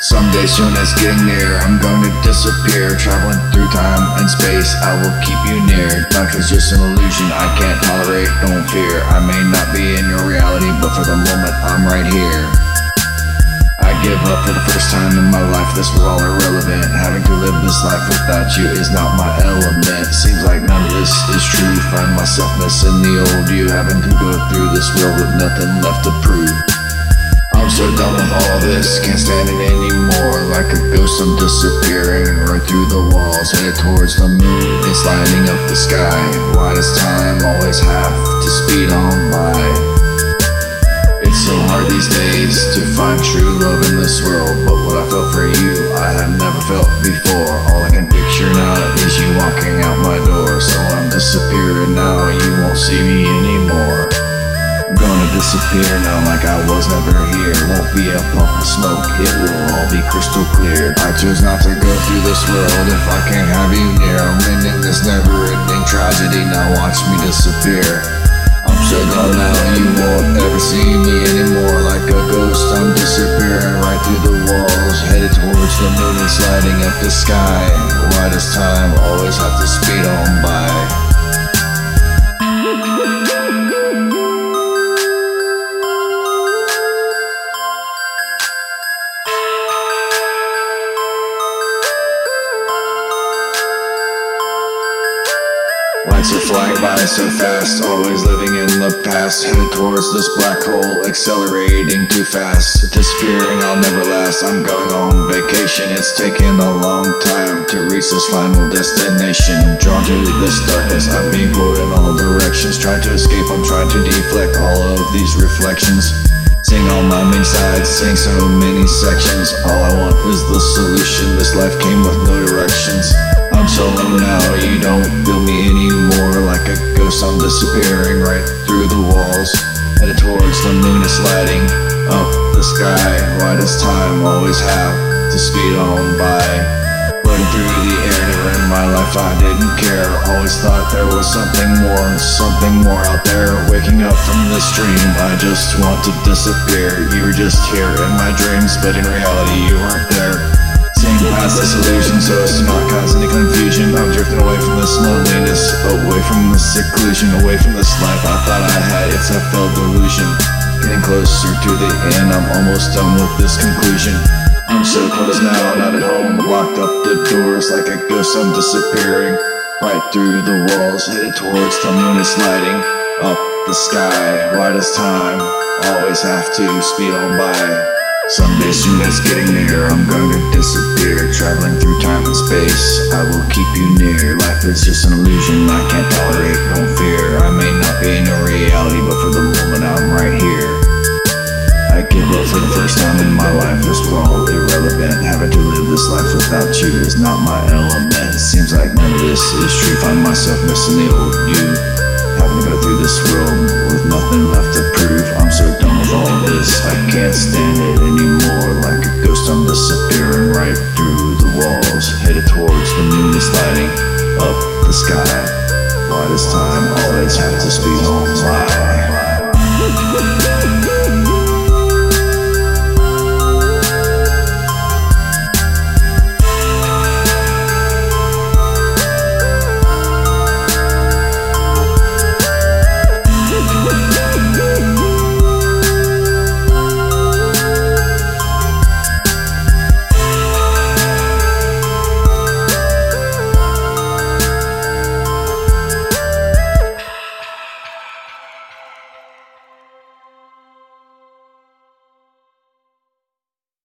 Someday soon it's getting near, I'm going to disappear. Traveling through time and space, I will keep you near. Life just an illusion, I can't tolerate, don't fear. I may not be in your reality, but for the moment I'm right here. I give up for the first time in my life, this was all irrelevant. Having to live this life without you is not my element. Seems like none of this is true, find myself missing the old you Having to go through this world with nothing left to prove So done with all this, can't stand it anymore Like a ghost I'm disappearing right through the walls Headed towards the moon, it's lighting up the sky Why does time always have to speed on by? It's so hard these days to find true love in this world But what I disappear now like I was never here. Won't be a puff of smoke, it will all be crystal clear. I choose not to go through this world if I can't have you near. I'm ending this never-ending tragedy, now watch me disappear. I'm so done now, you won't ever see me anymore. Like a ghost, I'm disappearing right through the walls Headed towards the moon and sliding up the sky. Why does time Lights are flying by so fast, always living in the past. Headed towards this black hole, accelerating too fast. Disappearing, I'll never last. I'm going on vacation, it's taking a long time to reach this final destination. Drawn to this darkness, I'm being pulled in all directions. Trying to escape, I'm trying to deflect all of these reflections. Seeing all my main seeing so many sections. All I want is the solution. This life came with no directions. I'm so low now, you don't feel me anymore Like a ghost, I'm disappearing right through the walls Headed towards the moon, it's lighting up the sky Why does time always have to speed on by? Life I didn't care. Always thought there was something more, something more out there. Waking up from this dream, I just want to disappear. You were just here in my dreams, but in reality you weren't there. Seeing past this illusion so as to not cause any confusion. I'm drifting away from this loneliness, away from this seclusion Away from this life. I thought I had, it's a failed delusion Getting closer to the end, I'm almost done with this conclusion I'm so close now, not at home. Locked up the doors like a ghost, I'm disappearing. Right through the walls, headed towards the moon is lighting Up the sky, why does time always have to speed on by? Someday soon it's getting near, I'm going to disappear. Traveling through time and space, I will keep you near. Life is just an illusion, I can't tolerate, don't fear. I this life without you is not my element. Seems like none of this is true, find myself missing the old you. Having to go through this world with nothing left to prove. I'm so done with all this, I can't stand it anymore. Like a ghost I'm disappearing right through the walls. Headed towards the moon is lighting up the sky. Why does time always have to speed on